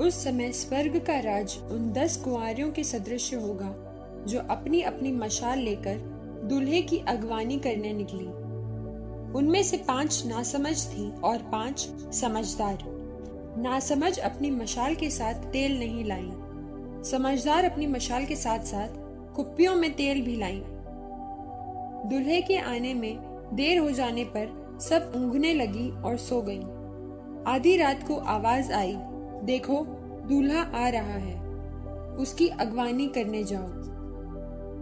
उस समय स्वर्ग का राज उन दस कुंवारियों के सदृश होगा, जो अपनी अपनी मशाल लेकर दूल्हे की अगवानी करने निकली। उनमें से पाँच नासमझ थी और पाँच समझदार। नासमझ अपनी मशाल के साथ तेल नहीं लाई। समझदार अपनी मशाल के साथ साथ कुप्पियों में तेल भी लाई। दूल्हे के आने में देर हो जाने पर सब ऊँघने लगी और सो गईं। आधी रात को आवाज़ आई देखो, दूल्हा आ रहा है। उसकी अगवानी करने जाओ।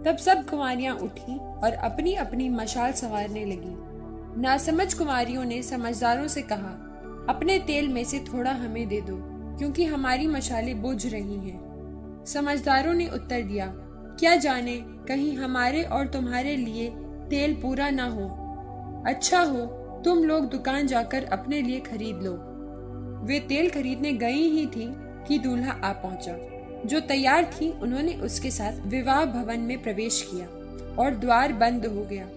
तब सब कुमारियाँ उठी और अपनी अपनी मशाल संवारने लगी। नासमझ कुमारियों ने समझदारों से कहा, अपने तेल में से थोड़ा हमें दे दो, क्योंकि हमारी मशालें बुझ रही हैं। समझदारों ने उत्तर दिया, क्या जाने, कहीं हमारे और तुम्हारे लिए तेल पूरा ना हो। अच्छा हो, तुम लोग दुकान जाकर अपने लिए खरीद लो। वे तेल खरीदने गई ही थी कि दूल्हा आ पहुँचा। जो तैयार थी, उन्होंने उसके साथ विवाह भवन में प्रवेश किया और द्वार बंद हो गया।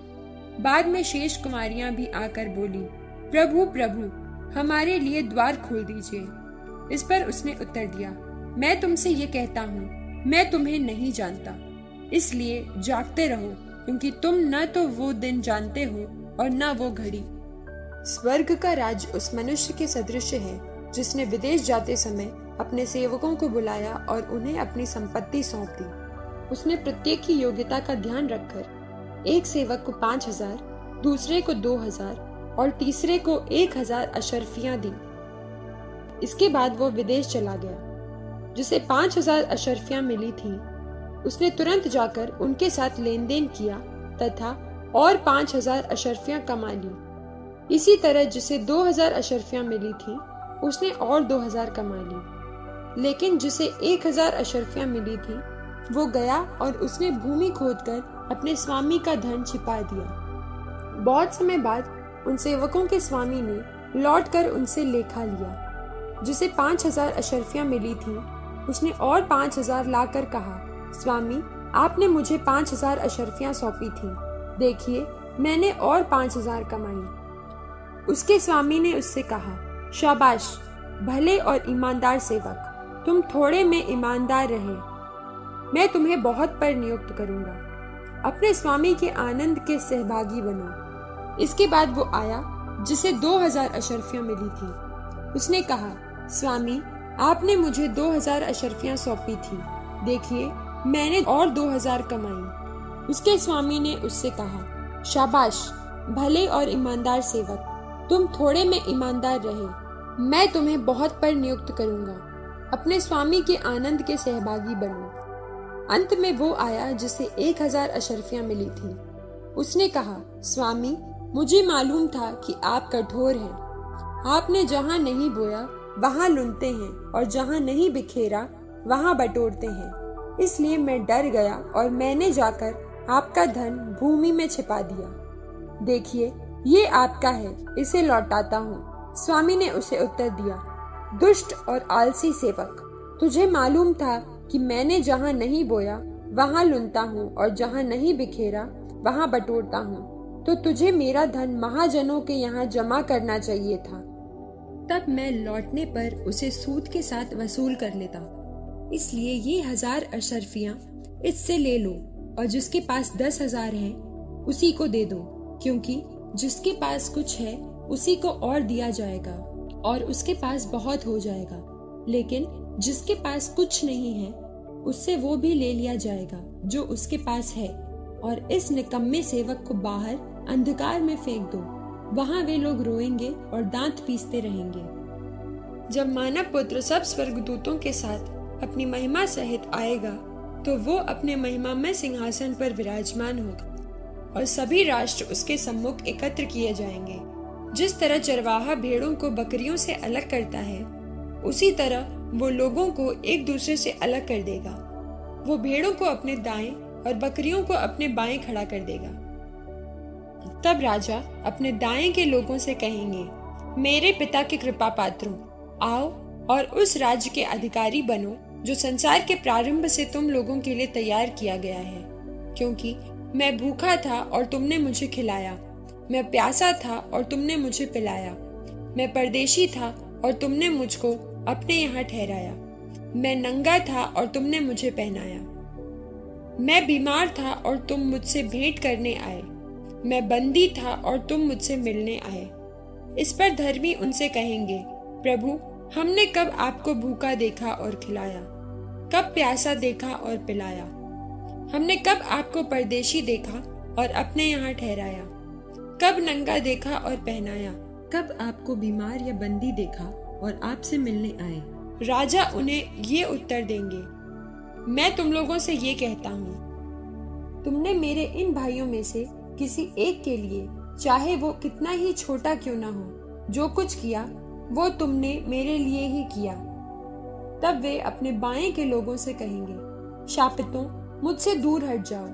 बाद में शेष कुमारियाँ भी आकर बोली, प्रभु प्रभु, हमारे लिए द्वार खोल दीजिए। इस पर उसने उत्तर दिया, मैं तुमसे ये कहता हूँ, मैं तुम्हें नहीं जानता। इसलिए जागते रहो, क्योंकि तुम न तो वो दिन जानते हो और न वो घड़ी। स्वर्ग का राज उस मनुष्य के सदृश है जिसने विदेश जाते समय अपने सेवकों को बुलाया और उन्हें अपनी संपत्ति सौंप दी। उसने प्रत्येक की योग्यता का ध्यान रखकर एक सेवक को पाँच हज़ार, दूसरे को दो हज़ार और तीसरे को एक हज़ार अशरफियाँ दी। इसके बाद वो विदेश चला गया, जिसे पाँच हज़ार अशरफियाँ मिली थी। उसने तुरंत जाकर उनके साथ लेन देन किया तथा और पाँच हज़ार अशरफियाँ कमा ली। इसी तरह जिसे दो हज़ार अशरफियाँ मिली थी उसने और दो हज़ार कमा ली। लेकिन जिसे एक हज़ार अशरफियाँ मिली थी, वो गया और उसने भूमि खोदकर अपने स्वामी का धन छिपा दिया। बहुत समय बाद उन सेवकों के स्वामी ने लौट कर उनसे लेखा लिया। जिसे पाँच हज़ार अशरफियाँ मिली थी, उसने और पाँच हज़ार ला कर कहा, स्वामी, आपने मुझे पाँच हज़ार अशरफियाँ सौंपी थी। देखिए, मैंने और पाँच हज़ार कमाई। उसके स्वामी ने उससे कहा शाबाश, भले और ईमानदार सेवक, तुम थोड़े में ईमानदार रहे। मैं तुम्हें बहुत पर नियुक्त करूँगा। अपने स्वामी के आनंद के सहभागी बनो। इसके बाद वो आया, जिसे दो हज़ार अशरफियाँ मिली थी। उसने कहा, स्वामी, आपने मुझे दो हज़ार अशरफियाँ सौंपी थी। देखिए, मैंने और दो हज़ार कमाई। उसके स्वामी ने उससे कहा, शाबाश, भले और ईमानदार सेवक, तुम थोड़े में ईमानदार रहे। मैं तुम्हें बहुत पर नियुक्त करूँगा। अपने स्वामी के आनंद के सहभागी बनो। अंत में वो आया जिसे एक हज़ार अशरफियाँ मिली थी। उसने कहा, स्वामी, मुझे मालूम था कि आप कठोर हैं। आपने जहाँ नहीं बोया, वहाँ लुनते हैं और जहाँ नहीं बिखेरा, वहाँ बटोरते हैं। इसलिए मैं डर गया और मैंने जाकर आपका धन भूमि में छिपा दिया। देखिए, ये आपका है, इसे लौटाता हूँ। स्वामी ने उसे उत्तर दिया, दुष्ट और आलसी सेवक, तुझे मालूम था कि मैंने जहाँ नहीं बोया, वहाँ लुनता हूँ और जहाँ नहीं बिखेरा, वहाँ बटोरता हूँ। तो तुझे मेरा धन महाजनों के यहाँ जमा करना चाहिए था। तब मैं लौटने पर उसे सूद के साथ वसूल कर लेता। इसलिए ये हज़ार अशरफिया इससे ले लो और जिसके पास दस हज़ार है, उसी को दे दो, क्योंकि जिसके पास कुछ है उसी को और दिया जाएगा और उसके पास बहुत हो जाएगा। लेकिन जिसके पास कुछ नहीं है, उससे वो भी ले लिया जाएगा जो उसके पास है और इस निकम्मे सेवक को बाहर अंधकार में फेंक दो। वहाँ वे लोग रोएँगे और दांत पीसते रहेंगे। जब मानव पुत्र सब स्वर्गदूतों के साथ अपनी महिमा सहित आएगा तो वो अपने महिमा में सिंहासन पर विराजमान होगा और सभी राष्ट्र उसके सम्मुख एकत्र किए जाएँगे। जिस तरह चरवाहा भेड़ों को बकरियों से अलग करता है, उसी तरह वो लोगों को एक दूसरे से अलग कर देगा। वो भेड़ों को अपने दाएँ और बकरियों को अपने बाएँ खड़ा कर देगा। तब राजा अपने दाएँ के लोगों से कहेंगे, मेरे पिता के कृपा पात्रों, आओ और उस राज्य के अधिकारी बनो, जो संसार के प्रारंभ से तुम लोगों के लिए तैयार किया गया है। क्योंकि मैं भूखा था और तुमने मुझे खिलाया मैं प्यासा था और तुमने मुझे पिलाया। मैं परदेशी था और तुमने मुझको अपने यहाँ ठहराया। मैं नंगा था और तुमने मुझे पहनाया। मैं बीमार था और तुम मुझसे भेंट करने आए। मैं बंदी था और तुम मुझसे मिलने आए। इस पर धर्मी उनसे कहेंगे, प्रभु, हमने कब आपको भूखा देखा और खिलाया? कब प्यासा देखा और पिलाया? हमने कब आपको परदेशी देखा और अपने यहाँ ठहराया? कब नंगा देखा और पहनाया? कब आपको बीमार या बंदी देखा और आपसे मिलने आए? राजा उन्हें ये उत्तर देंगे मैं तुम लोगों से ये कहता हूँ तुमने मेरे इन भाइयों में से किसी एक के लिए चाहे वो कितना ही छोटा क्यों ना हो जो कुछ किया वो तुमने मेरे लिए ही किया। तब वे अपने बाएँ के लोगों से कहेंगे शापितों मुझसे दूर हट जाओ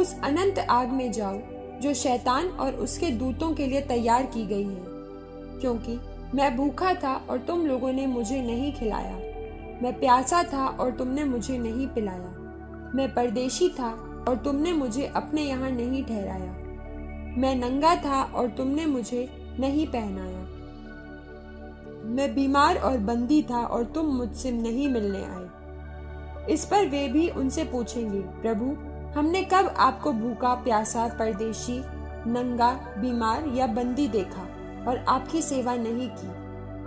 उस अनंत आग में जाओ जो शैतान और उसके दूतों के लिए तैयार की गई है। क्योंकि मैं भूखा था और तुम लोगों ने मुझे नहीं खिलाया। मैं प्यासा था और तुमने मुझे नहीं पिलाया। मैं परदेशी था और तुमने मुझे अपने यहाँ नहीं ठहराया। मैं नंगा था और तुमने मुझे नहीं पहनाया। मैं बीमार और बंदी था और तुम मुझसे नहीं मिलने आए। इस पर वे भी उनसे पूछेंगे, प्रभु हमने कब आपको भूखा, प्यासा, परदेशी, नंगा, बीमार या बंदी देखा और आपकी सेवा नहीं की?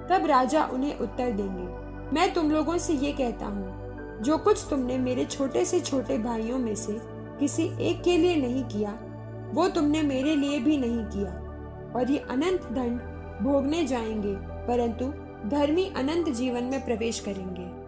तब राजा उन्हें उत्तर देंगे, मैं तुम लोगों से ये कहता हूँ, जो कुछ तुमने मेरे छोटे से छोटे भाइयों में से किसी एक के लिए नहीं किया, वो तुमने मेरे लिए भी नहीं किया। और ये अनंत दंड भोगने जाएँगे, परंतु धर्मी अनंत जीवन में प्रवेश करेंगे।